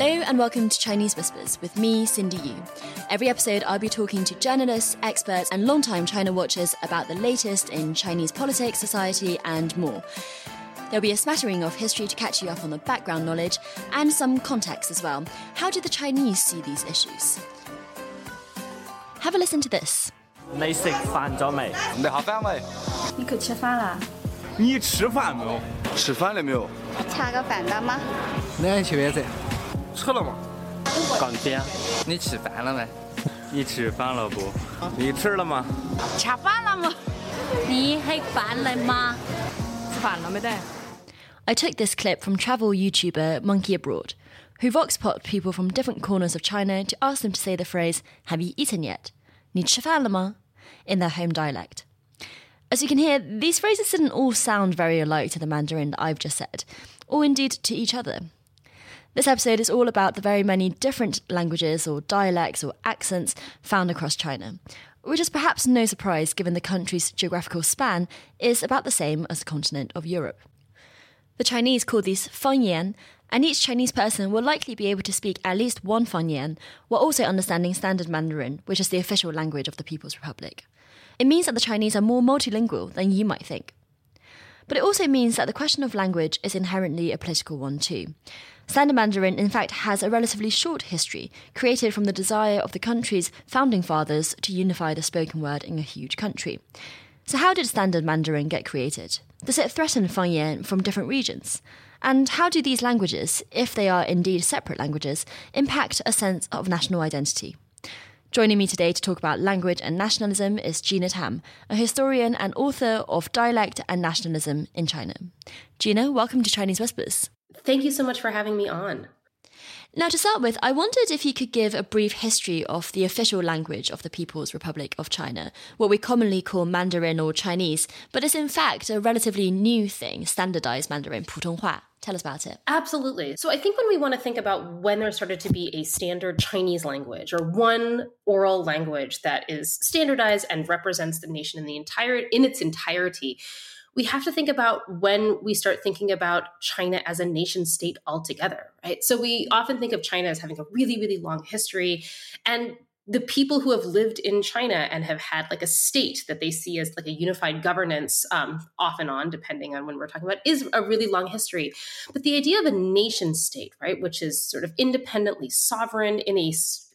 Hello and welcome to Chinese Whispers with me, Cindy Yu. Every episode, I'll be talking to journalists, experts, and longtime China watchers about the latest in Chinese politics, society, and more. There'll be a smattering of history to catch you up on the background knowledge and some context as well. How do the Chinese see these issues? Have a listen to this. 你食饭咗未？你好饭未？你可吃饭了？你吃饭没有？吃饭了没有？恰个饭的吗？那吃饭噻。 吃了吗？讲天，你吃饭了没？你吃饭了不？你吃了吗？吃饭了吗？你食饭了吗？吃饭了没得？ I took this clip from travel YouTuber Monkey Abroad, who vox popped people from different corners of China to ask them to say the phrase, Have you eaten yet? 你吃饭了吗? in their home dialect. As you can hear, these phrases didn't all sound very alike to the Mandarin that I've just said, or indeed to each other. This episode is all about the very many different languages or dialects or accents found across China, which is perhaps no surprise given the country's geographical span is about the same as the continent of Europe. The Chinese call these fangyan, and each Chinese person will likely be able to speak at least one fangyan while also understanding Standard Mandarin, which is the official language of the People's Republic. It means that the Chinese are more multilingual than you might think. But it also means that the question of language is inherently a political one too. Standard Mandarin, in fact, has a relatively short history, created from the desire of the country's founding fathers to unify the spoken word in a huge country. So, how did Standard Mandarin get created? Does it threaten Fangyan from different regions? And how do these languages, if they are indeed separate languages, impact a sense of national identity? Joining me today to talk about language and nationalism is Gina Tam, a historian and author of Dialect and Nationalism in China. Gina, welcome to Chinese Whispers. Thank you so much for having me on. Now, to start with, I wondered if you could give a brief history of the official language of the People's Republic of China, what we commonly call Mandarin or Chinese, but is in fact a relatively new thing, standardized Mandarin Putonghua. Tell us about it. Absolutely. So I think when we want to think about when there started to be a standard Chinese language or one oral language that is standardized and represents the nation in the entire in its entirety, we have to think about when we start thinking about China as a nation state altogether, right? So we often think of China as having a really, really long history. And the people who have lived in China and have had like a state that they see as like a unified governance, um, off and on, depending on when we're talking about, is a really long history. But the idea of a nation state, right, which is sort of independently sovereign in a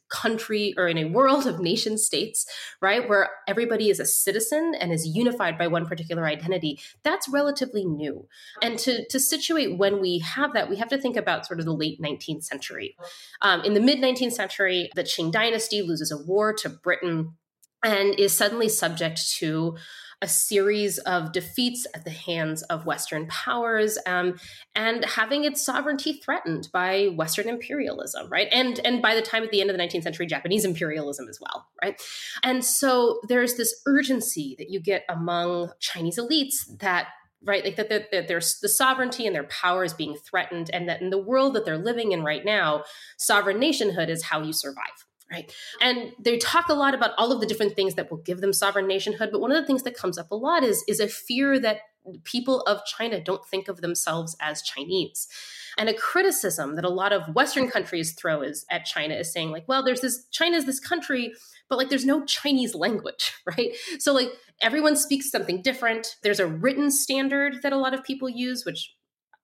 country or in a world of nation states, right, where everybody is a citizen and is unified by one particular identity, that's relatively new. And to, to situate when we have that, we have to think about sort of the late 19th century. Um, in the mid 19th century, the Qing dynasty loses a war to Britain and is suddenly subject to a series of defeats at the hands of Western powers um, and having its sovereignty threatened by Western imperialism, right? And and by the time at the end of the 19th century, Japanese imperialism as well, right? And so there's this urgency that you get among Chinese elites that right like that, that, that there's the sovereignty and their power is being threatened and that in the world that they're living in right now sovereign nationhood is how you survive right? And they talk a lot about all of the different things that will give them sovereign nationhood, but one of the things that comes up a lot is is a fear that people of China don't think of themselves as Chinese. And a criticism that a lot of Western countries throw is at China is saying, like, well, there's this China is this country, but like there's no Chinese language, right? So like everyone speaks something different. There's a written standard that a lot of people use, which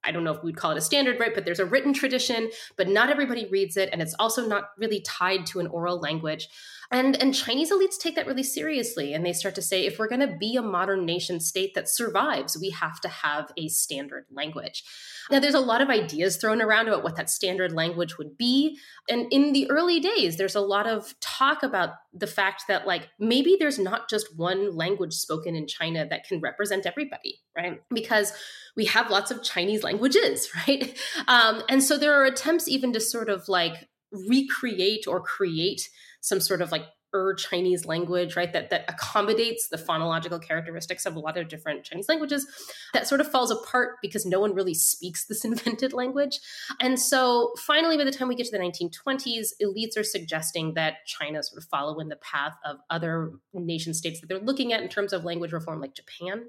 I don't know if we'd call it a standard, right? But there's a written tradition, but not everybody reads it. And it's also not really tied to an oral language. And, and Chinese elites take that really seriously. And they start to say if we're going to be a modern nation state that survives, we have to have a standard language. Now, there's a lot of ideas thrown around about what that standard language would be. And in the early days, there's a lot of talk about the fact that, like, maybe there's not just one language spoken in China that can represent everybody, right? Because we have lots of Chinese languages, right? Um, and so there are attempts even to sort of like recreate or create some sort of like Ur Chinese language, right? That that accommodates the phonological characteristics of a lot of different Chinese languages. That sort of falls apart because no one really speaks this invented language. And so finally, by the time we get to the 1920s, elites are suggesting that China sort of follow in the path of other nation states that they're looking at in terms of language reform, like Japan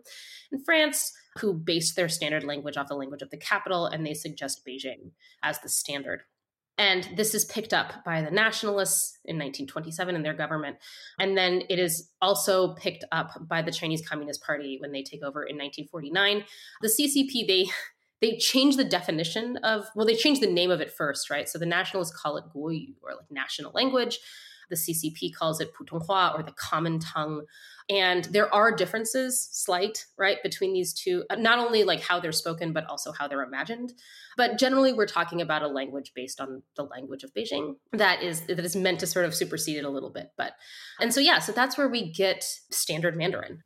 and France, who based their standard language off the language of the capital, and they suggest Beijing as the standard. And this is picked up by the nationalists in 1927 in their government. And then it is also picked up by the Chinese Communist Party when they take over in 1949. The CCP, they they change the definition of well they changed the name of it first right so the nationalists call it guoyu or like national language the ccp calls it putonghua or the common tongue. And there are differences slight right between these two uh, not only like how they're spoken but also how they're imagined. But generally we're talking about a language based on the language of beijing that is that is meant to sort of supersede it a little bit but and so yeah so that's where we get standard mandarin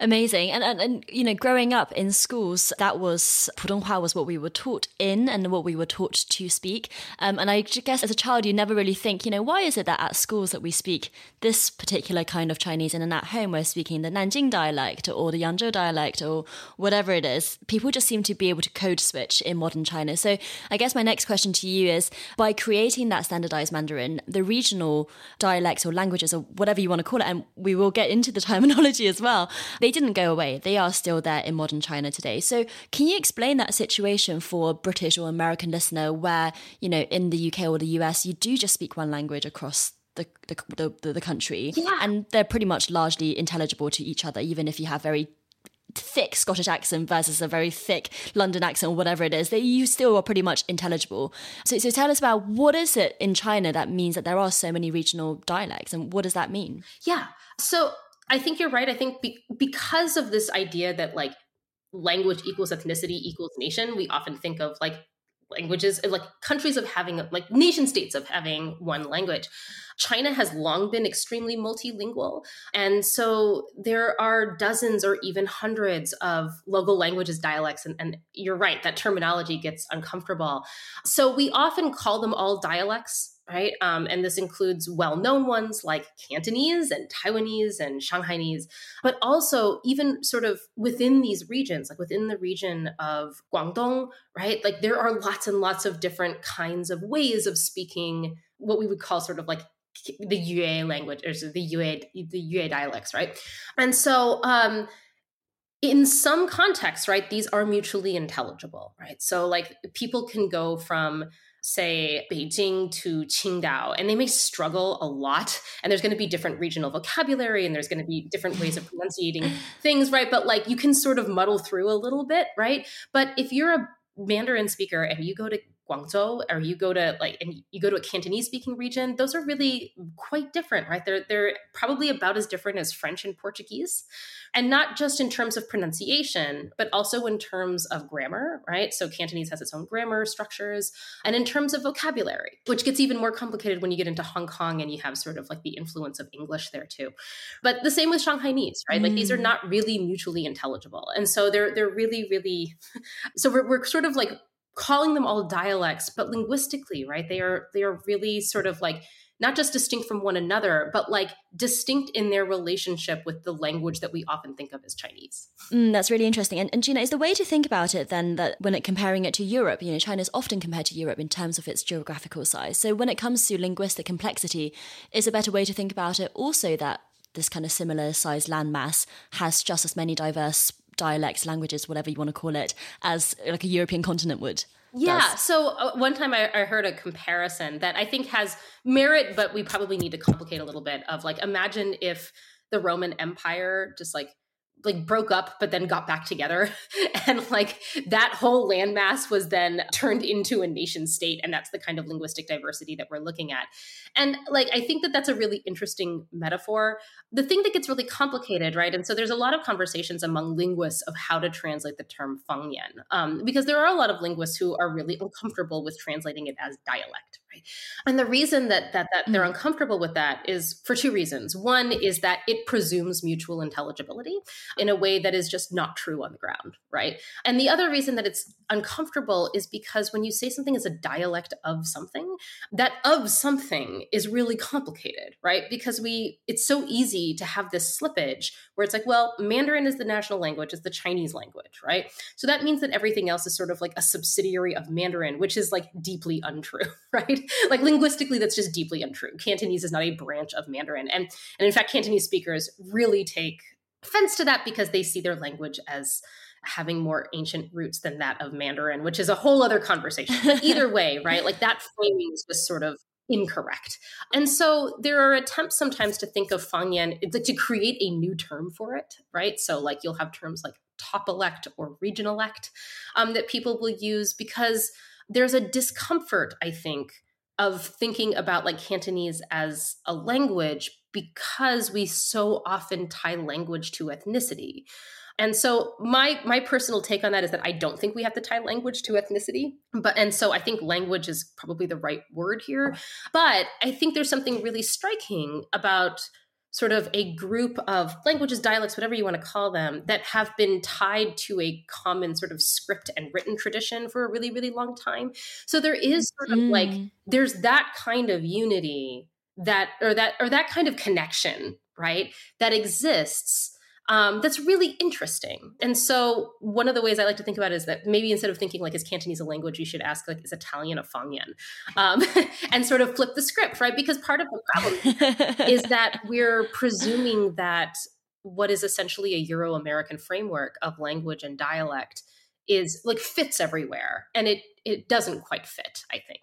Amazing. And, and, and, you know, growing up in schools, that was, Putonghua was what we were taught in and what we were taught to speak. Um, and I guess as a child, you never really think, you know, why is it that at schools that we speak this particular kind of Chinese and then at home we're speaking the Nanjing dialect or the Yangzhou dialect or whatever it is? People just seem to be able to code switch in modern China. So I guess my next question to you is by creating that standardized Mandarin, the regional dialects or languages or whatever you want to call it, and we will get into the terminology as well, they didn't go away. They are still there in modern China today. So, can you explain that situation for a British or American listener where, you know, in the UK or the US, you do just speak one language across the, the, the, the country yeah. and they're pretty much largely intelligible to each other, even if you have very thick Scottish accent versus a very thick London accent or whatever it is, that you still are pretty much intelligible. So, so tell us about what is it in China that means that there are so many regional dialects and what does that mean? Yeah. So I think you're right. I think be- because of this idea that like language equals ethnicity equals nation, we often think of like languages uh, like countries of having like nation states of having one language china has long been extremely multilingual and so there are dozens or even hundreds of local languages dialects and, and you're right that terminology gets uncomfortable so we often call them all dialects right? Um, and this includes well known ones like Cantonese and Taiwanese and Shanghainese, but also even sort of within these regions, like within the region of Guangdong, right? Like there are lots and lots of different kinds of ways of speaking what we would call sort of like the Yue language or the Yue, the Yue dialects, right? And so, um, in some contexts, right, these are mutually intelligible, right? So, like, people can go from say Beijing to Qingdao, and they may struggle a lot. And there's going to be different regional vocabulary, and there's going to be different ways of pronunciating things, right? But like you can sort of muddle through a little bit, right? But if you're a Mandarin speaker and you go to Guangzhou or you go to like and you go to a Cantonese speaking region, those are really quite different, right? They're they're probably about as different as French and Portuguese. And not just in terms of pronunciation, but also in terms of grammar, right? So Cantonese has its own grammar structures and in terms of vocabulary, which gets even more complicated when you get into Hong Kong and you have sort of like the influence of English there too. But the same with Shanghainese, right? Mm. Like these are mm. not really mutually intelligible. And so they're they're really really so we're, we're sort of like calling them all dialects, but linguistically, right? They are they are really sort of like not just distinct from one another, but like distinct in their relationship with the language that we often think of as Chinese. Mm, that's really interesting. And, and Gina, is the way to think about it then that when it comparing it to Europe, you know, China is often compared to Europe in terms of its geographical size. So when it comes to linguistic complexity, is a better way to think about it also that this kind of similar sized landmass has just as many diverse dialects, languages, whatever you want to call it, as like a European continent would. Yeah. Does. So uh, one time I, I, heard a comparison that I think has merit, but we probably need to complicate a little bit. Of like, imagine if the Roman Empire just like like broke up but then got back together. And like that whole landmass was then turned into a nation state and that's the kind of linguistic diversity that we're looking at. And like i think that that's a really interesting metaphor. The thing that gets really complicated right and so there's a lot of conversations among linguists of how to translate the term fangyan um, because there are a lot of linguists who are really uncomfortable with translating it as dialect? And the reason that that that they're mm. uncomfortable with that is for two reasons. One is that it presumes mutual intelligibility in a way that is just not true on the ground, right? And the other reason that it's uncomfortable is because when you say something is a dialect of something, that of something is really complicated, right? Because we it's so easy to have this slippage where it's like, well, Mandarin is the national language, it's the Chinese language, right? So that means that everything else is sort of like a subsidiary of Mandarin, which is like deeply untrue, right? like linguistically, that's just deeply untrue. Cantonese is not a branch of Mandarin. And, and in fact, Cantonese speakers really take offense to that because they see their language as having more ancient roots than that of Mandarin, which is a whole other conversation. But either way, right? Like that framing is just sort of incorrect. And so there are attempts sometimes to think of Fangyan to create a new term for it, right? So like you'll have terms like topolect or regionalect um, that people will use because there's a discomfort, I think, of thinking about like Cantonese as a language because we so often tie language to ethnicity. And so my my personal take on that is that I don't think we have to tie language to ethnicity, but and so I think language is probably the right word here. But I think there's something really striking about sort of a group of languages, dialects, whatever you want to call them, that have been tied to a common sort of script and written tradition for a really, really long time. So there is sort of mm. like there's that kind of unity that or that or that kind of connection, right? That exists um, that's really interesting. And so one of the ways I like to think about it is that maybe instead of thinking like is Cantonese a language, you should ask like is Italian a Fangyan, um, and sort of flip the script, right? Because part of the problem is that we're presuming that what is essentially a Euro-American framework of language and dialect is like fits everywhere, and it it doesn't quite fit. I think.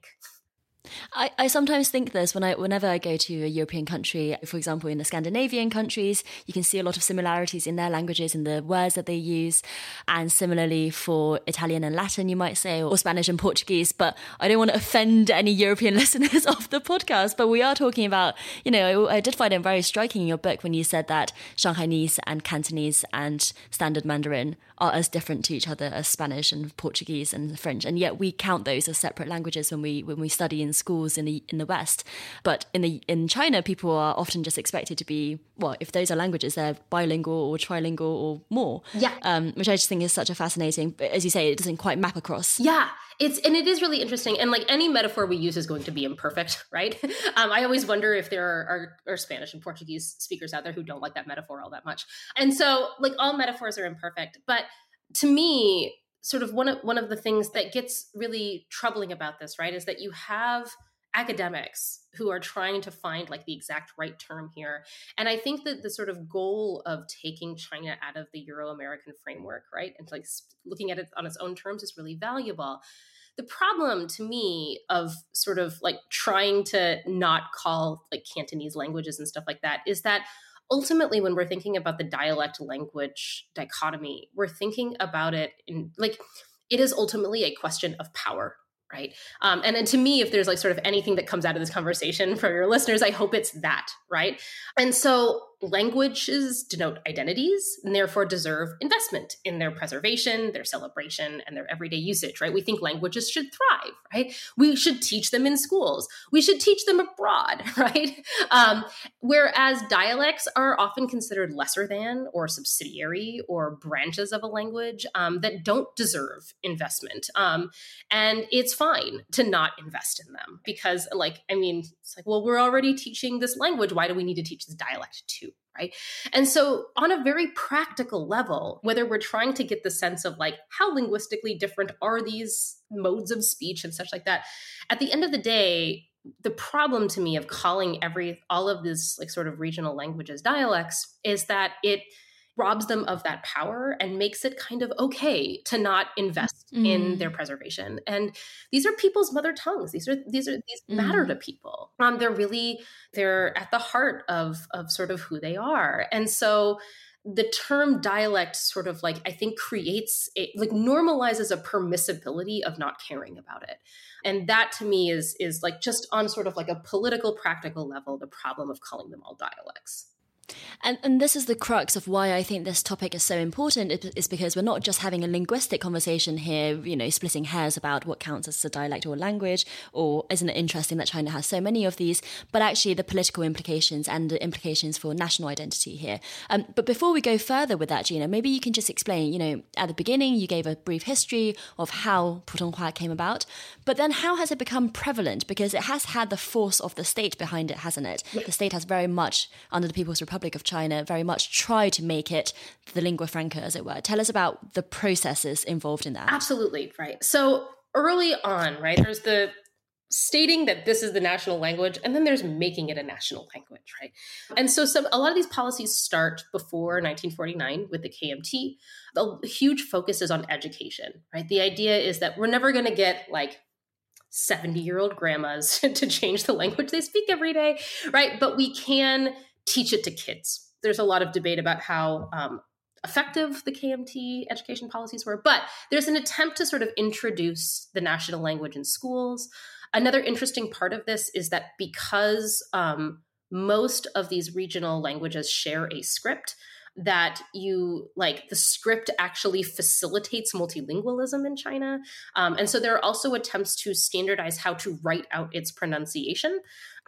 I, I sometimes think this when I whenever I go to a European country, for example, in the Scandinavian countries, you can see a lot of similarities in their languages and the words that they use. And similarly for Italian and Latin, you might say, or Spanish and Portuguese. But I don't want to offend any European listeners of the podcast. But we are talking about, you know, I, I did find it very striking in your book when you said that Shanghainese and Cantonese and Standard Mandarin are as different to each other as Spanish and Portuguese and French, and yet we count those as separate languages when we when we study in schools in the in the West. But in the in China, people are often just expected to be well, if those are languages, they're bilingual or trilingual or more. Yeah, um, which I just think is such a fascinating. As you say, it doesn't quite map across. Yeah, it's and it is really interesting and like any metaphor we use is going to be imperfect right? Um, i always wonder if there are, are, are, spanish and portuguese speakers out there who don't like that metaphor all that much. And so like all metaphors are imperfect but to me sort of one of one of the things that gets really troubling about this right is that you have academics who are trying to find like the exact right term here. And i think that the sort of goal of taking china out of the euro-american framework right and like looking at it on its own terms is really valuable. The problem to me of sort of like trying to not call like cantonese languages and stuff like that is that ultimately when we're thinking about the dialect language dichotomy we're thinking about it in like it is ultimately a question of power right? Um, and then to me if there's like sort of anything that comes out of this conversation for your listeners i hope it's that right? And so languages denote identities and therefore deserve investment in their preservation, their celebration, and their everyday usage, right? We think languages should thrive, right? We should teach them in schools. We should teach them abroad, right? Um, whereas dialects are often considered lesser than or subsidiary or branches of a language um, that don't deserve investment. Um, and it's fine to not invest in them because, like, I mean, it's like, well, we're already teaching this language. Why do we need to teach this dialect too? Right? And so, on a very practical level, whether we're trying to get the sense of like how linguistically different are these modes of speech and such like that, at the end of the day, the problem to me of calling every all of these like sort of regional languages dialects is that it robs them of that power and makes it kind of okay to not invest mm. in their preservation. And these are people's mother tongues. These are these are these mm. matter to people. Um, they're really they're at the heart of of sort of who they are. And so the term dialect sort of like i think creates a like normalizes a permissibility of not caring about it and that to me is is like just on sort of like a political practical level the problem of calling them all dialects And, and this is the crux of why I think this topic is so important, is because we're not just having a linguistic conversation here, you know, splitting hairs about what counts as a dialect or a language, or isn't it interesting that China has so many of these, but actually the political implications and the implications for national identity here. Um, but before we go further with that, Gina, maybe you can just explain, you know, at the beginning you gave a brief history of how Putonghua came about, but then how has it become prevalent? Because it has had the force of the state behind it, hasn't it? The state has very much, under the People's Republic of China, very much try to make it the lingua franca, as it were. Tell us about the processes involved in that. Absolutely, right. So early on, right, there's the stating that this is the national language and then there's making it a national language right and so some a lot of these policies start before 1949 with the kmt the huge focus is on education right the idea is that we're never going to get like 70 year old grandmas to change the language they speak every day right but we can teach it to kids there's a lot of debate about how um, effective the KMT education policies were, but there's an attempt to sort of introduce the national language in schools. Another interesting part of this is that because um, most of these regional languages share a script, that you like the script actually facilitates multilingualism in China. Um, and so there are also attempts to standardize how to write out its pronunciation.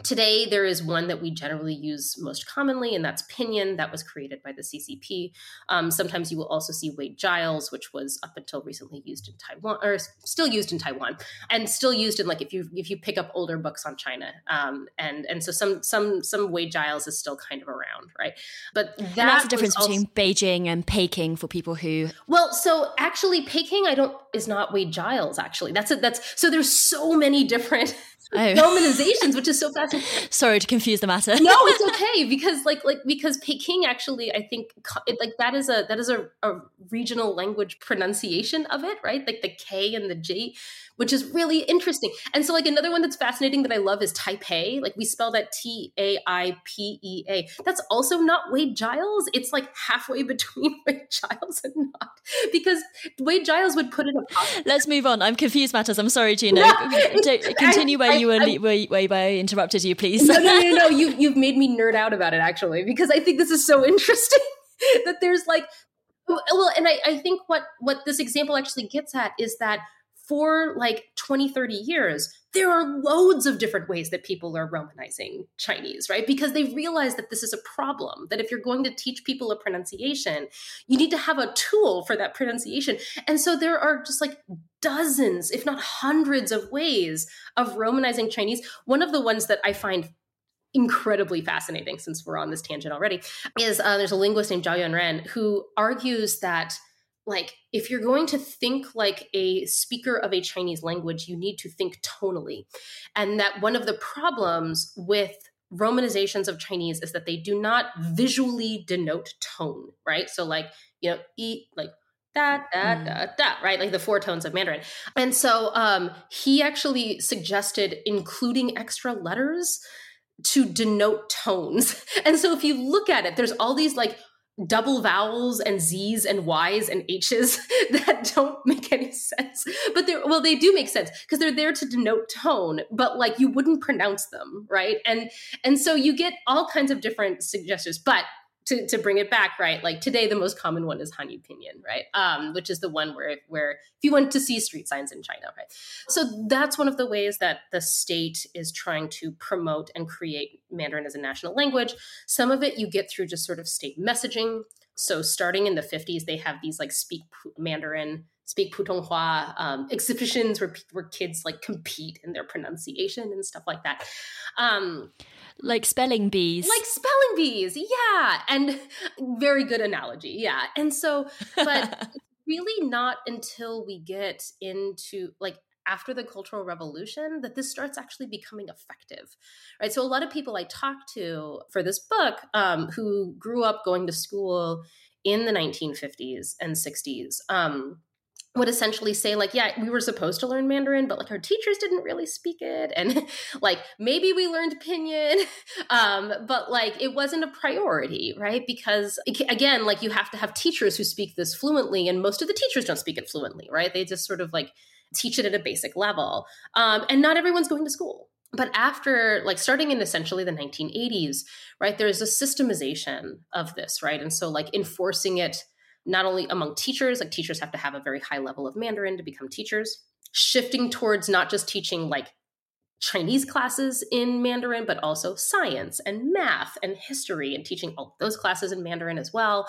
Today, there is one that we generally use most commonly, and that's Pinyin, that was created by the CCP. Um, sometimes you will also see Wade Giles, which was up until recently used in Taiwan, or still used in Taiwan, and still used in like if you if you pick up older books on China, um, and and so some some some Wade Giles is still kind of around, right? But that that's the difference also, between Beijing and Peking for people who. Well, so actually, Peking I don't is not Wade Giles. Actually, that's it. That's so there's so many different oh. romanizations, which is so fascinating. Sorry to confuse the matter. no, it's okay because like like because Peking actually I think it, like that is a that is a, a regional language pronunciation of it, right? Like the K and the G which is really interesting. And so, like, another one that's fascinating that I love is Taipei. Like, we spell that T A I P E A. That's also not Wade Giles. It's like halfway between Wade Giles and not, because Wade Giles would put it a. Let's move on. I'm confused, Matters. I'm sorry, Gina. No, Continue where I, you were, I, where, where I interrupted you, please. No, no, no, no. You, you've made me nerd out about it, actually, because I think this is so interesting that there's like oh, well and I, I, think what what this example actually gets at is that for like 20, 30 years, there are loads of different ways that people are Romanizing Chinese, right? Because they realize that this is a problem, that if you're going to teach people a pronunciation, you need to have a tool for that pronunciation. And so there are just like dozens, if not hundreds, of ways of Romanizing Chinese. One of the ones that I find incredibly fascinating, since we're on this tangent already, is uh, there's a linguist named Zhao Yuanren who argues that like if you're going to think like a speaker of a chinese language you need to think tonally. And that one of the problems with romanizations of chinese is that they do not visually denote tone right? So like you know eat like da da da mm. da right? Like the four tones of mandarin. And so um he actually suggested including extra letters to denote tones. And so if you look at it there's all these like double vowels and Z's and Y's and H's that don't make any sense. But they're, well, they do make sense because they're there to denote tone, but like you wouldn't pronounce them, right? And, and so you get all kinds of different suggestions, but to, to bring it back, right? Like today, the most common one is Hanyu Pinyin, right? Um, which is the one where where if you want to see street signs in China, right? So that's one of the ways that the state is trying to promote and create Mandarin as a national language. Some of it you get through just sort of state messaging. So starting in the 50s, they have these like speak Mandarin speak Putonghua um, exhibitions where where kids like compete in their pronunciation and stuff like that. Um, like spelling bees. Like spelling bees, yeah. And very good analogy, yeah. And so, but really not until we get into like after the cultural revolution that this starts actually becoming effective right so a lot of people i talk to for this book um, who grew up going to school in the 1950s and 60s um, would essentially say like yeah we were supposed to learn mandarin but like our teachers didn't really speak it. And like maybe we learned pinyin. Um, but like it wasn't a priority right? Because again like you have to have teachers who speak this fluently and most of the teachers don't speak it fluently right? They just sort of like teach it at a basic level. Um, and not everyone's going to school. But after like starting in essentially the 1980s right there's a systemization of this right? And so like enforcing it not only among teachers like teachers have to have a very high level of mandarin to become teachers. Shifting towards not just teaching like Chinese classes in Mandarin, but also science and math and history and teaching all those classes in Mandarin as well.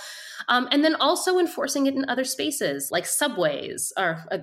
Um, and then also enforcing it in other spaces like subways, or uh,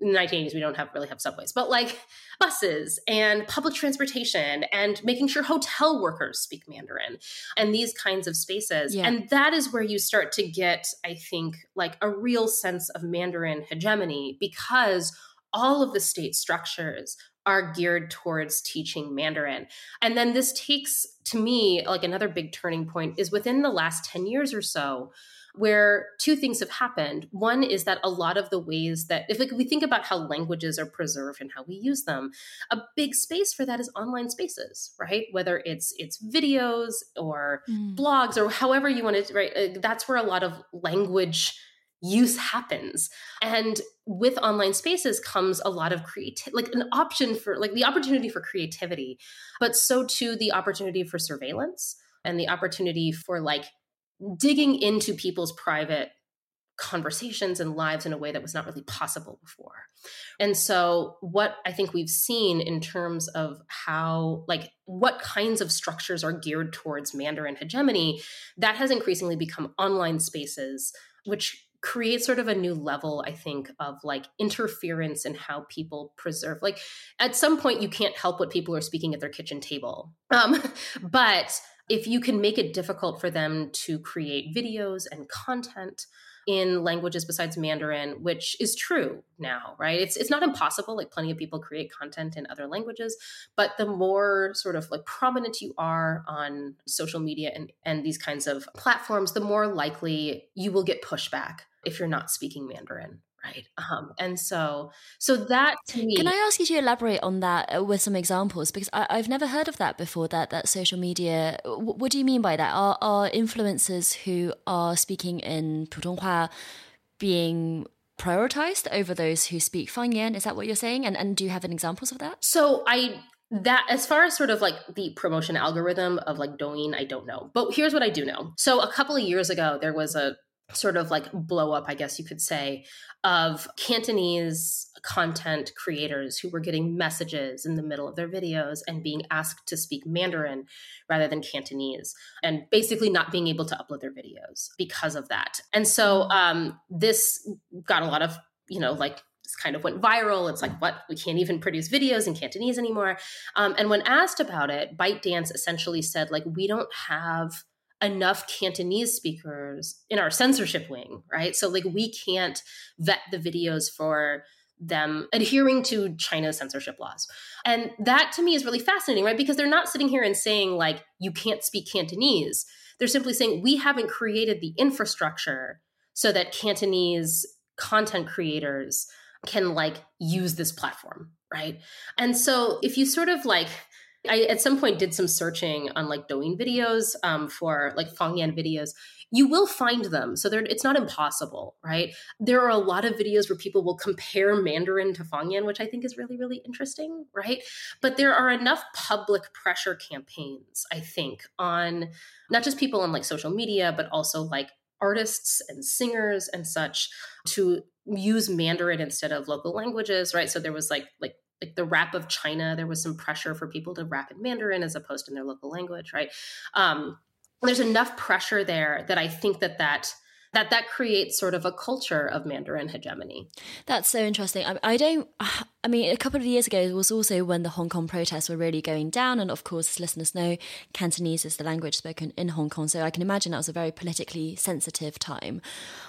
in the 1980s, we don't have really have subways, but like buses and public transportation and making sure hotel workers speak Mandarin and these kinds of spaces. Yeah. And that is where you start to get, I think, like a real sense of Mandarin hegemony because all of the state structures are geared towards teaching Mandarin. And then this takes, to me, like another big turning point is within the last 10 years or so, where two things have happened. One is that a lot of the ways that, if like, we think about how languages are preserved and how we use them, a big space for that is online spaces, right? Whether it's it's videos or mm. blogs or however you want to, right? That's where a lot of language use happens and with online spaces comes a lot of creativity like an option for like the opportunity for creativity but so too the opportunity for surveillance and the opportunity for like digging into people's private conversations and lives in a way that was not really possible before. And so what I think we've seen in terms of how like what kinds of structures are geared towards Mandarin hegemony that has increasingly become online spaces which create sort of a new level i think of like interference in how people preserve like at some point you can't help what people are speaking at their kitchen table. Um, but if you can make it difficult for them to create videos and content in languages besides Mandarin, which is true now, right? It's it's not impossible. Like plenty of people create content in other languages, but the more sort of like prominent you are on social media and, and these kinds of platforms, the more likely you will get pushback if you're not speaking Mandarin right um, and so so that to me can i ask you to elaborate on that uh, with some examples because I, have never heard of that before that that social media what do you mean by that are, are influencers who are speaking in putonghua being prioritized over those who speak Fangyan? Is that what you're saying? And and do you have any examples of that? So I that as far as sort of like the promotion algorithm of like Douyin, I don't know. But here's what I do know. So a couple of years ago, there was a sort of like blow up, I guess you could say, of Cantonese content creators who were getting messages in the middle of their videos and being asked to speak Mandarin rather than Cantonese, and basically not being able to upload their videos because of that. And so um, this got a lot of, you know, like this kind of went viral. It's like, what? We can't even produce videos in Cantonese anymore. Um, and when asked about it, ByteDance essentially said, like, we don't have enough Cantonese speakers in our censorship wing, right? So like we can't vet the videos for them adhering to China's censorship laws. And that to me is really fascinating, right? Because they're not sitting here and saying like you can't speak Cantonese. They're simply saying we haven't created the infrastructure so that Cantonese content creators can like use this platform, right? And so if you sort of like I at some point did some searching on like Douyin videos um, for like Fangyan videos. You will find them, so it's not impossible, right? There are a lot of videos where people will compare Mandarin to Fangyan, which I think is really really interesting, right? But there are enough public pressure campaigns, I think, on not just people on like social media, but also like artists and singers and such to use Mandarin instead of local languages, right? So there was like like like the rap of China, there was some pressure for people to rap in Mandarin as opposed to in their local language, right? Um, there's enough pressure there that I think that that that that creates sort of a culture of Mandarin hegemony. That's so interesting. I, I, don't. I mean, a couple of years ago was also when the Hong Kong protests were really going down, and of course, as listeners know, Cantonese is the language spoken in Hong Kong, so I can imagine that was a very politically sensitive time.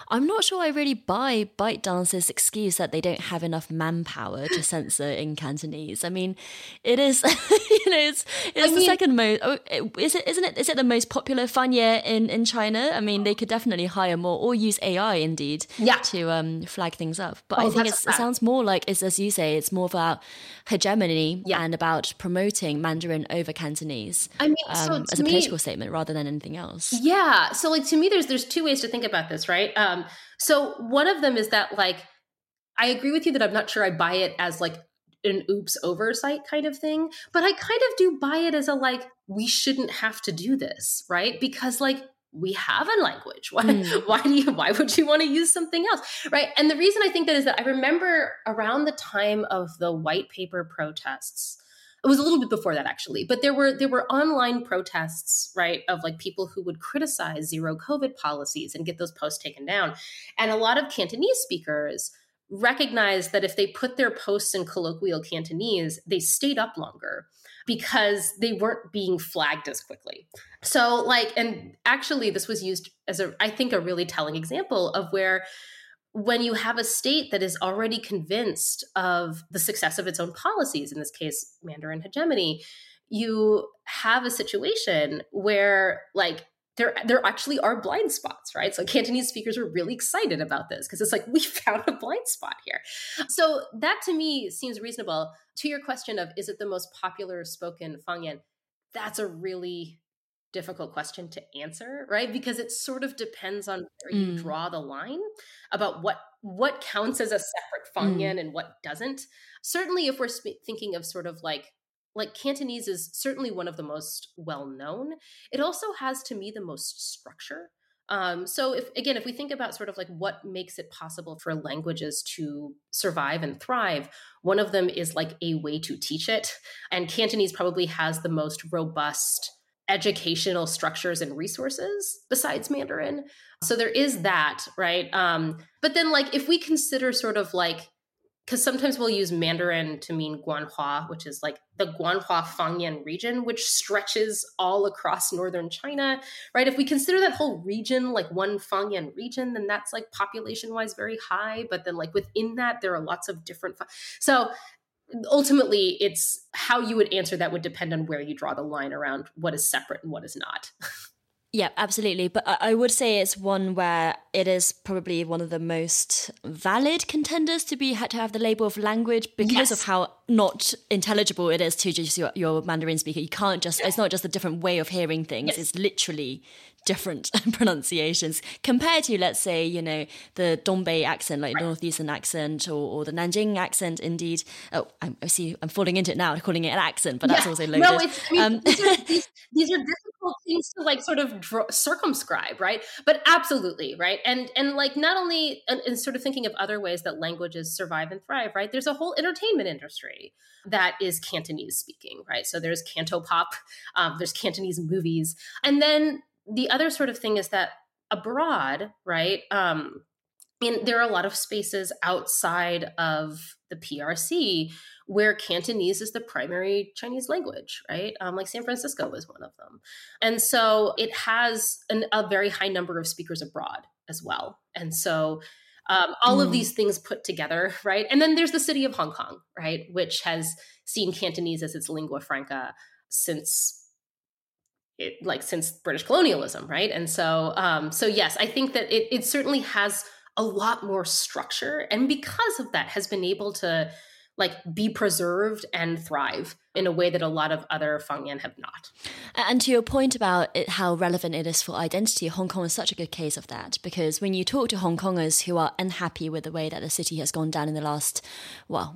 I'm not sure I really buy ByteDance's excuse that they don't have enough manpower to censor in Cantonese. I mean, it is, you know, it's, it's the mean, second most. Oh, is it? Isn't it? Is it the most popular fangyan in in China? I mean, they could definitely hire more or use AI indeed yeah. to um, flag things up. But oh, I think it sounds more like it's as you say, it's more about hegemony yeah. and about promoting Mandarin over Cantonese. I mean, um, so as a me, political statement rather than anything else. Yeah. So like to me, there's there's two ways to think about this, right? Um, um, so one of them is that like I agree with you that I'm not sure I buy it as like an oops oversight kind of thing. But I kind of do buy it as a like, we shouldn't have to do this, right? Because like we have a language. Why, mm. why do you why would you want to use something else? Right. And the reason I think that is that I remember around the time of the white paper protests, it was a little bit before that actually but there were there were online protests right of like people who would criticize zero covid policies and get those posts taken down and a lot of cantonese speakers recognized that if they put their posts in colloquial cantonese they stayed up longer because they weren't being flagged as quickly. So like and actually this was used as a i think a really telling example of where when you have a state that is already convinced of the success of its own policies, in this case, Mandarin hegemony, you have a situation where, like, there, there actually are blind spots, right? So Cantonese speakers are really excited about this because it's like we found a blind spot here. So that to me seems reasonable. To your question of is it the most popular spoken Fangyan? That's a really difficult question to answer, right? Because it sort of depends on where mm. you draw the line about what what counts as a separate Fangyan mm. and what doesn't. Certainly, if we're sp- thinking of sort of like like Cantonese is certainly one of the most well known. It also has, to me, the most structure. Um, so, if again, if we think about sort of like what makes it possible for languages to survive and thrive, one of them is like a way to teach it, and Cantonese probably has the most robust educational structures and resources besides Mandarin. So there is that, right? Um, but then, like, if we consider sort of like, because sometimes we'll use Mandarin to mean Guanhua, which is like the Guanhua Fangyan region, which stretches all across northern China, right? If we consider that whole region like one Fangyan region, then that's like population wise very high. But then, like, within that, there are lots of different. So ultimately it's how you would answer that would depend on where you draw the line around what is separate and what is not Yeah, absolutely. But I would say it's one where it is probably one of the most valid contenders to be had to have the label of language because yes. of how not intelligible it is to just your, your Mandarin speaker. You can't just it's not just a different way of hearing things. Yes. It's literally different pronunciations compared to let's say you know the Dongbei accent like northeastern accent or, or, the Nanjing accent indeed. Oh I, I, see I'm falling into it now calling it an accent but yeah. that's also loaded. no it's I mean, um, these, are, these, these, are, difficult things to like sort of dr- circumscribe right? But absolutely right? And and like not only and, and sort of thinking of other ways that languages survive and thrive right? There's a whole entertainment industry that is Cantonese speaking, right? So there's Cantopop, um, there's Cantonese movies, and then the other sort of thing is that abroad, right? Um, and there are a lot of spaces outside of the PRC where Cantonese is the primary Chinese language, right? Um, like San Francisco is one of them. And so it has an, a very high number of speakers abroad as well. And so um, all mm. of these things put together, right? And then there's the city of Hong Kong, right? Which has seen Cantonese as its lingua franca since it, like since British colonialism, right? And so, um, so yes, I think that it, it certainly has a lot more structure, and because of that, has been able to like be preserved and thrive in a way that a lot of other Fangyan have not. And to your point about it, how relevant it is for identity, Hong Kong is such a good case of that because when you talk to Hong Kongers who are unhappy with the way that the city has gone down in the last, well,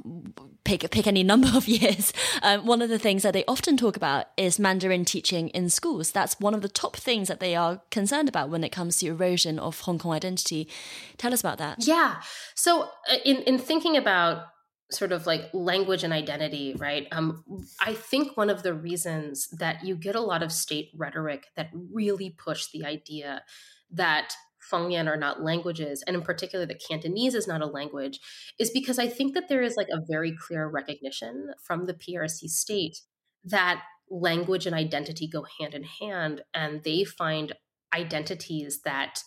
pick pick any number of years, um, one of the things that they often talk about is Mandarin teaching in schools. That's one of the top things that they are concerned about when it comes to erosion of Hong Kong identity. Tell us about that. Yeah. So uh, in in thinking about sort of like language and identity, right? Um, I think one of the reasons that you get a lot of state rhetoric that really push the idea that Fangyan are not languages, and in particular that Cantonese is not a language, is because I think that there is like a very clear recognition from the PRC state that language and identity go hand in hand, and they find identities that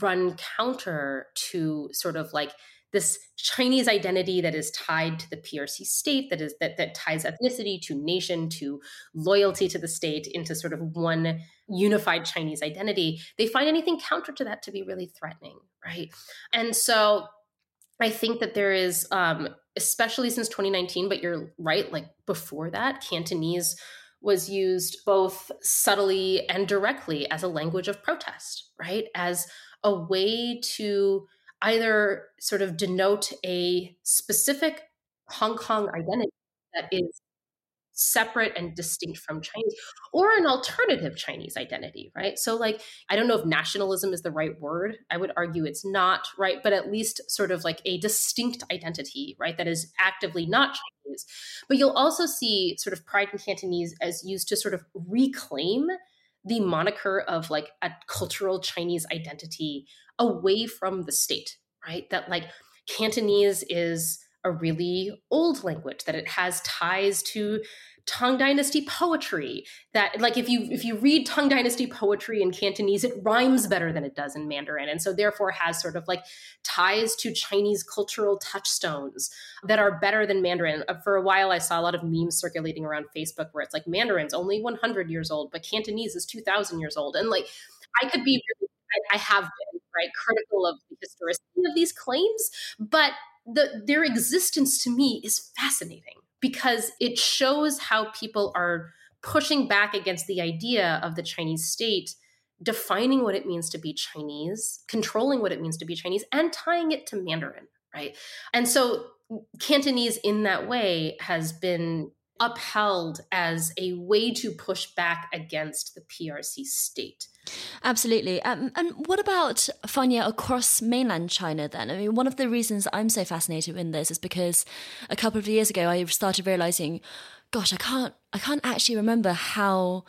run counter to sort of like this Chinese identity that is tied to the PRC state, that is that that ties ethnicity to nation to loyalty to the state into sort of one unified Chinese identity, they find anything counter to that to be really threatening, right? And so I think that there is, um, especially since 2019, but you're right, like before that, Cantonese was used both subtly and directly as a language of protest, right? As a way to either sort of denote a specific Hong Kong identity that is separate and distinct from Chinese or an alternative Chinese identity, right? So, like, I don't know if nationalism is the right word. I would argue it's not, right? But at least sort of like a distinct identity, right? That is actively not Chinese. But you'll also see sort of pride in Cantonese as used to sort of reclaim the moniker of like a cultural Chinese identity away from the state, right? That like Cantonese is a really old language that it has ties to Tang Dynasty poetry that like if you if you read Tang Dynasty poetry in Cantonese it rhymes better than it does in Mandarin and so therefore has sort of like ties to Chinese cultural touchstones that are better than Mandarin. Uh, for a while I saw a lot of memes circulating around Facebook where it's like Mandarin's only 100 years old but Cantonese is 2000 years old and like I could be really I, I have been right critical of the historicity of these claims but the, their existence to me is fascinating because it shows how people are pushing back against the idea of the Chinese state defining what it means to be Chinese, controlling what it means to be Chinese, and tying it to Mandarin, right? And so Cantonese in that way has been upheld as a way to push back against the PRC state. Absolutely. Um, and what about Fangyan across mainland China then? I mean, one of the reasons I'm so fascinated in this is because a couple of years ago I started realizing, gosh, I can't, I can't actually remember how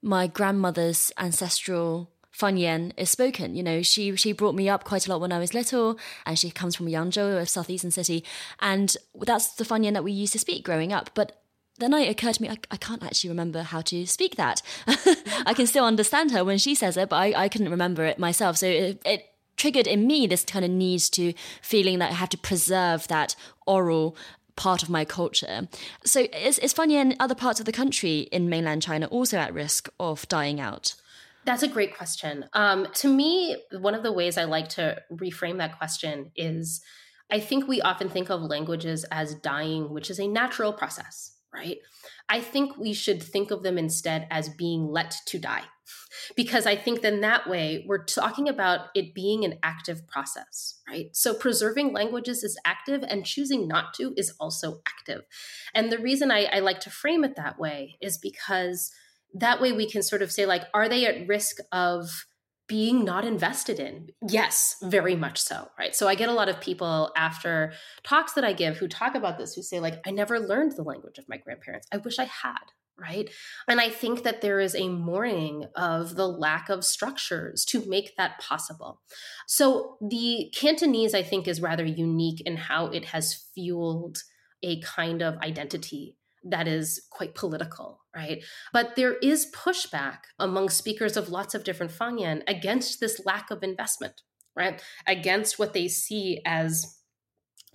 my grandmother's ancestral Fangyan is spoken. You know, she she brought me up quite a lot when I was little, and she comes from Yangzhou, a southeastern city, and that's the Fangyan that we used to speak growing up. But then it occurred to me, I, I can't actually remember how to speak that. I can still understand her when she says it, but I, I couldn't remember it myself. So it, it triggered in me this kind of need to feeling that I have to preserve that oral part of my culture. So is, is Fangyan in other parts of the country in mainland China also at risk of dying out? That's a great question. Um, to me, one of the ways I like to reframe that question is I think we often think of languages as dying, which is a natural process right? I think we should think of them instead as being let to die. Because I think then that way we're talking about it being an active process, right? So preserving languages is active and choosing not to is also active. And the reason I, I like to frame it that way is because that way we can sort of say, like, are they at risk of being not invested in. Yes, very much so, right? So I get a lot of people after talks that I give who talk about this who say like I never learned the language of my grandparents. I wish I had, right? And I think that there is a mourning of the lack of structures to make that possible. So the Cantonese I think is rather unique in how it has fueled a kind of identity that is quite political, right? But there is pushback among speakers of lots of different Fangyan against this lack of investment, right? Against what they see as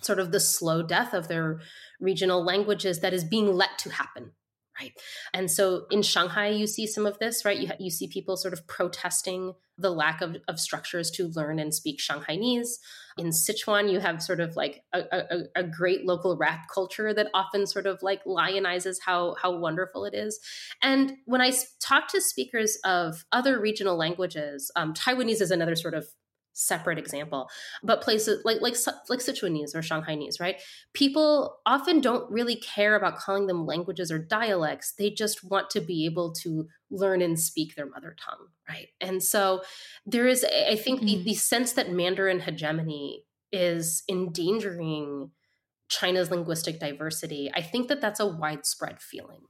sort of the slow death of their regional languages that is being let to happen, right? And so in Shanghai, you see some of this, right? You, you see people sort of protesting the lack of, of structures to learn and speak Shanghainese. In Sichuan, you have sort of like a, a, a, great local rap culture that often sort of like lionizes how how wonderful it is. And when I talk to speakers of other regional languages, um, Taiwanese is another sort of separate example but places like like like sichuanese or shanghainese right? People often don't really care about calling them languages or dialects. They just want to be able to learn and speak their mother tongue right? And so there is i think mm-hmm. the, the sense that mandarin hegemony is endangering china's linguistic diversity i think that that's a widespread feeling.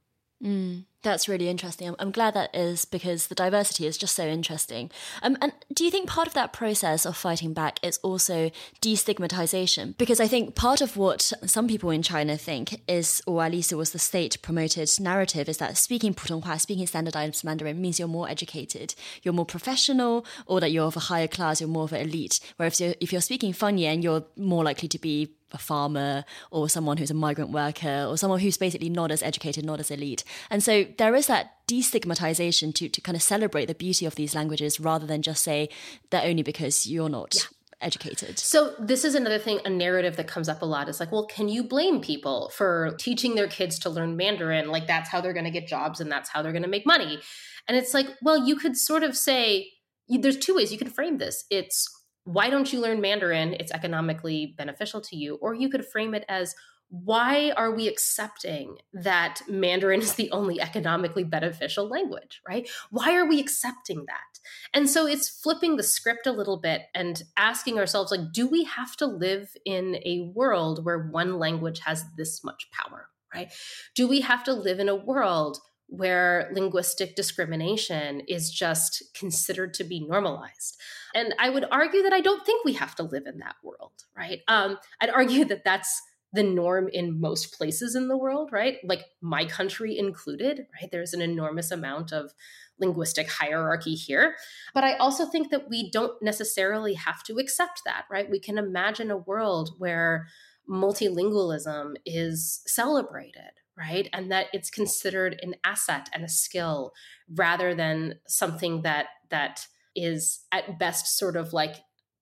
Mm, that's really interesting. I'm, I'm, glad that is because the diversity is just so interesting. Um, and do you think part of that process of fighting back is also destigmatization? Because I think part of what some people in China think is, or at least it was the state promoted narrative, is that speaking Putonghua, speaking standardized Mandarin means you're more educated, you're more professional, or that you're of a higher class, you're more of an elite. Whereas if you're, if you're speaking Fangyan, you're more likely to be a farmer or someone who's a migrant worker or someone who's basically not as educated, not as elite. And so there is that destigmatization to, to kind of celebrate the beauty of these languages rather than just say they're only because you're not. Yeah educated. So this is another thing, a narrative that comes up a lot is like, well, can you blame people for teaching their kids to learn Mandarin? Like that's how they're going to get jobs and that's how they're going to make money. And it's like, well, you could sort of say there's two ways you can frame this. It's why don't you learn Mandarin? It's economically beneficial to you. Or you could frame it as, why are we accepting that Mandarin is the only economically beneficial language, right? Why are we accepting that? And so it's flipping the script a little bit and asking ourselves, like, do we have to live in a world where one language has this much power, right? Do we have to live in a world where linguistic discrimination is just considered to be normalized. And I would argue that I don't think we have to live in that world, right? Um, I'd argue that that's the norm in most places in the world, right? Like my country included, right? There's an enormous amount of linguistic hierarchy here. But I also think that we don't necessarily have to accept that, right? We can imagine a world where multilingualism is celebrated, right? And that it's considered an asset and a skill rather than something that that is at best sort of like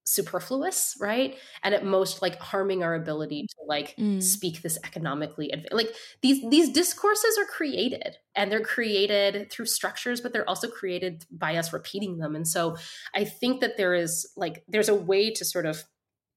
superfluous right? And at most like harming our ability to like mm. speak this economically adv- like these these discourses are created and they're created through structures but they're also created by us repeating them. And so i think that there is like there's a way to sort of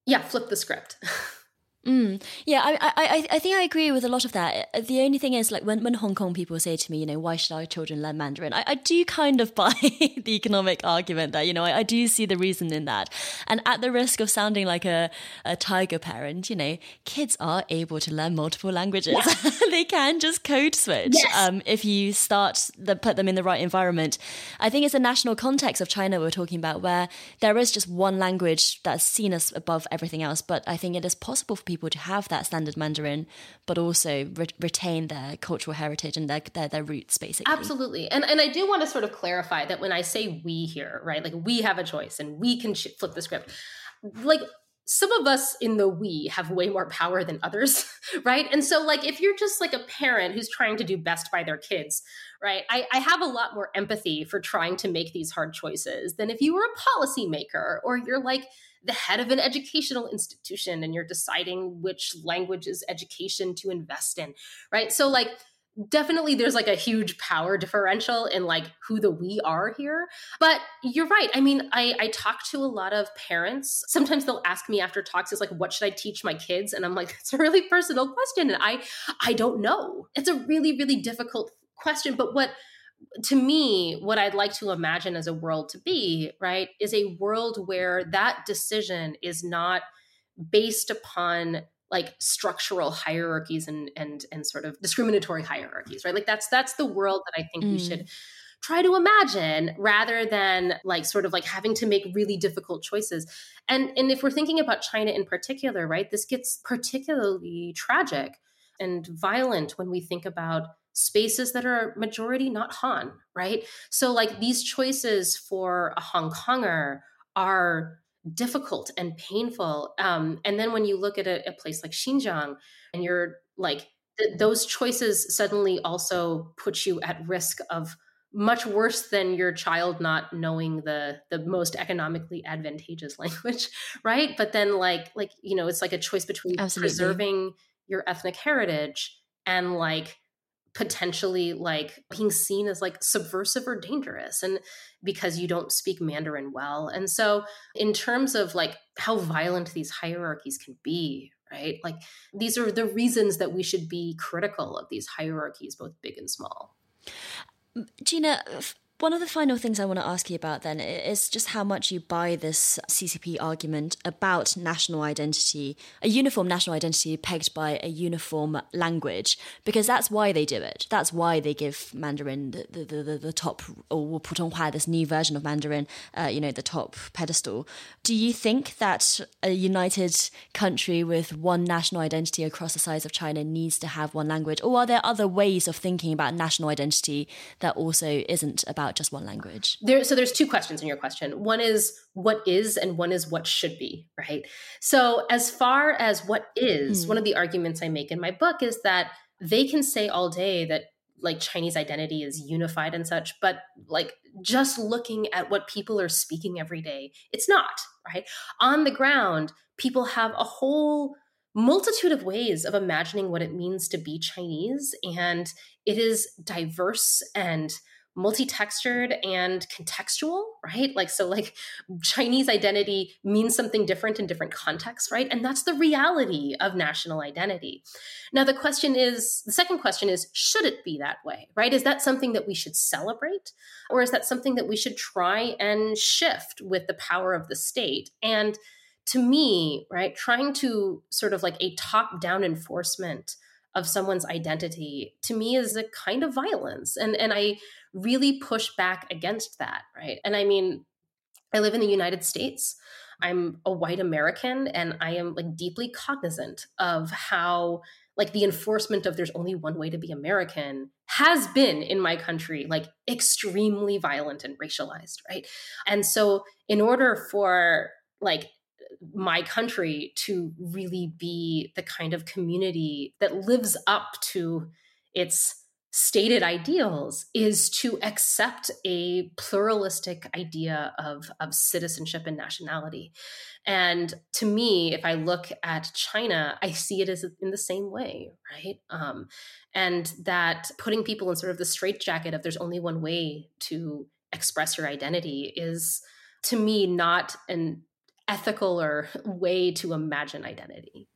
yeah flip the script Mm. Yeah, I, I, I think I agree with a lot of that. The only thing is, like, when, when Hong Kong people say to me, you know, why should our children learn Mandarin? I, I do kind of buy the economic argument that, you know, I, I, do see the reason in that. And at the risk of sounding like a, a tiger parent, you know, kids are able to learn multiple languages. they can just code switch yes. um, if you start the, put them in the right environment. I think it's a national context of China we're talking about where there is just one language that's seen as above everything else. But I think it is possible for people people to have that standard Mandarin, but also re- retain their cultural heritage and their, their, their roots, basically. Absolutely, and and I do want to sort of clarify that when I say we here, right, like we have a choice and we can sh- flip the script, like some of us in the we have way more power than others, right? And so, like, if you're just like a parent who's trying to do best by their kids, right? I, I, have a lot more empathy for trying to make these hard choices than if you were a policymaker or you're like the head of an educational institution and you're deciding which language is education to invest in, right? So, like, definitely there's like a huge power differential in like who the we are here. But you're right. I mean i i talk to a lot of parents. Sometimes they'll ask me after talks is like what should i teach my kids? And i'm like it's a really personal question and i i don't know. It's a really really difficult question. But what to me, what I'd like to imagine as a world to be, right, is a world where that decision is not based upon like structural hierarchies and and and sort of discriminatory hierarchies, right? Like that's that's the world that I think mm. we should mm. try to imagine rather than like sort of like having to make really difficult choices. And and if we're thinking about China in particular, right, this gets particularly tragic and violent when we think about spaces that are majority not Han, right? So, like these choices for a Hong Konger are difficult and painful. Um, and then when you look at a, a place like Xinjiang and you're like, th- those choices suddenly also put you at risk of much worse than your child not knowing the the most economically advantageous language right but then like like you know it's like a choice between Absolutely. preserving your ethnic heritage and like potentially like being seen as like subversive or dangerous and because you don't speak mandarin well. And so in terms of like how violent these hierarchies can be right like these are the reasons that we should be critical of these hierarchies both big and small. Gina one of the final things I want to ask you about then is just how much you buy this CCP argument about national identity, a uniform national identity pegged by a uniform language, because that's why they do it. That's why they give Mandarin the, the, the, the top, or Putonghua, this new version of Mandarin, uh, you know, the top pedestal. Do you think that a united country with one national identity across the size of China needs to have one language? Or are there other ways of thinking about national identity that also isn't about about just one language? There, so there's two questions in your question. One is what is, and one is what should be, right? So as far as what is, mm. one of the arguments I make in my book is that they can say all day that like Chinese identity is unified and such, but like just looking at what people are speaking every day, it's not, right? On the ground, people have a whole multitude of ways of imagining what it means to be Chinese, and it is diverse and multi-textured and contextual right? Like so like chinese identity means something different in different contexts right? And that's the reality of national identity. Now the question is the second question is should it be that way right? Is that something that we should celebrate? Or is that something that we should try and shift with the power of the state? And to me right trying to sort of like a top down enforcement of someone's identity to me is a kind of violence and and i really push back against that right? And i mean i live in the united states. I'm a white american and i am like deeply cognizant of how like the enforcement of there's only one way to be american has been in my country like extremely violent and racialized right? And so in order for like my country to really be the kind of community that lives up to its stated ideals is to accept a pluralistic idea of, of citizenship and nationality. And to me, if I look at China, I see it as in the same way, right? Um, and that putting people in sort of the straitjacket of there's only one way to express your identity is to me not an ethical or way to imagine identity.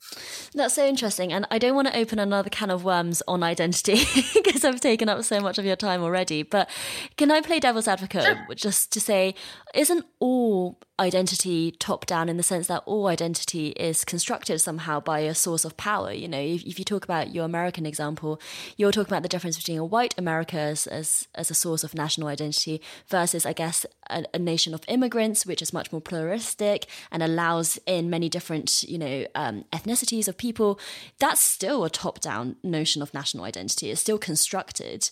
That's so interesting. And I don't want to open another can of worms on identity because I've taken up so much of your time already. But can I play devil's advocate sure. just to say, isn't all identity top down in the sense that all identity is constructed somehow by a source of power. You know, if, if you talk about your American example, you're talking about the difference between a white America as, as, as a source of national identity versus, I guess, a, a, nation of immigrants, which is much more pluralistic and allows in many different, you know, um, ethnicities of people. That's still a top down notion of national identity. It's still constructed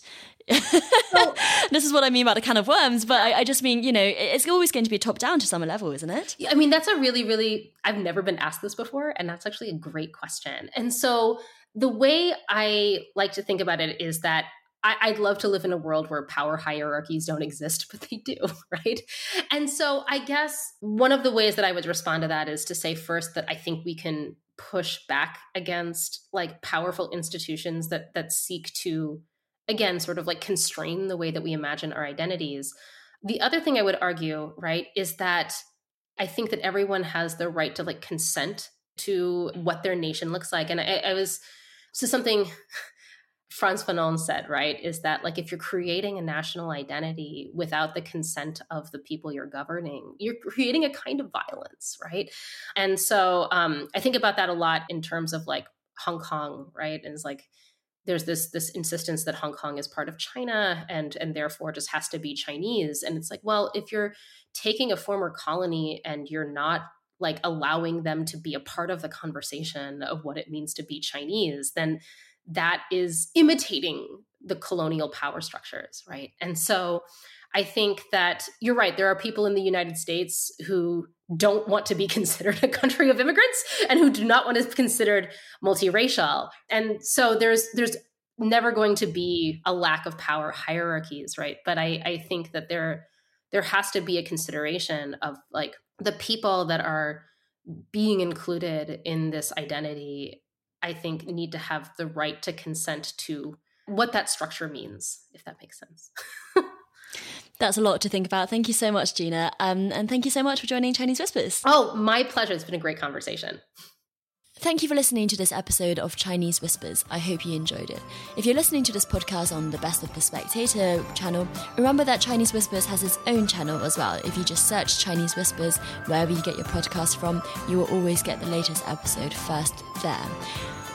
well, this is what I mean about the can of worms, but I, I, just mean, you know, it's always going to be top down to some level, isn't it? I mean, that's a really, really, I've never been asked this before, and that's actually a great question. And so the way I like to think about it is that I, would love to live in a world where power hierarchies don't exist, but they do, right? And so I guess one of the ways that I would respond to that is to say first that I think we can push back against like powerful institutions that that seek to again sort of like constrain the way that we imagine our identities the other thing i would argue right is that i think that everyone has the right to like consent to what their nation looks like and i, I was so something Frantz Fanon said, right, is that like if you're creating a national identity without the consent of the people you're governing, you're creating a kind of violence, right? And so um, I think about that a lot in terms of like Hong Kong, right? And it's like there's this this insistence that Hong Kong is part of China and and therefore just has to be Chinese. And it's like, well, if you're taking a former colony and you're not like allowing them to be a part of the conversation of what it means to be Chinese, then that is imitating the colonial power structures, right? And so I think that you're right. There are people in the United States who don't want to be considered a country of immigrants and who do not want to be considered multiracial. And so there's there's never going to be a lack of power hierarchies, right? But I, I think that there there has to be a consideration of like the people that are being included in this identity, I think need to have the right to consent to what that structure means, if that makes sense. That's a lot to think about. Thank you so much, Gina. Um, and thank you so much for joining Chinese Whispers. Oh, my pleasure. It's been a great conversation. Thank you for listening to this episode of Chinese Whispers. I hope you enjoyed it. If you're listening to this podcast on the Best of the Spectator channel, remember that Chinese Whispers has its own channel as well. If you just search Chinese Whispers wherever you get your podcast from, you will always get the latest episode first there.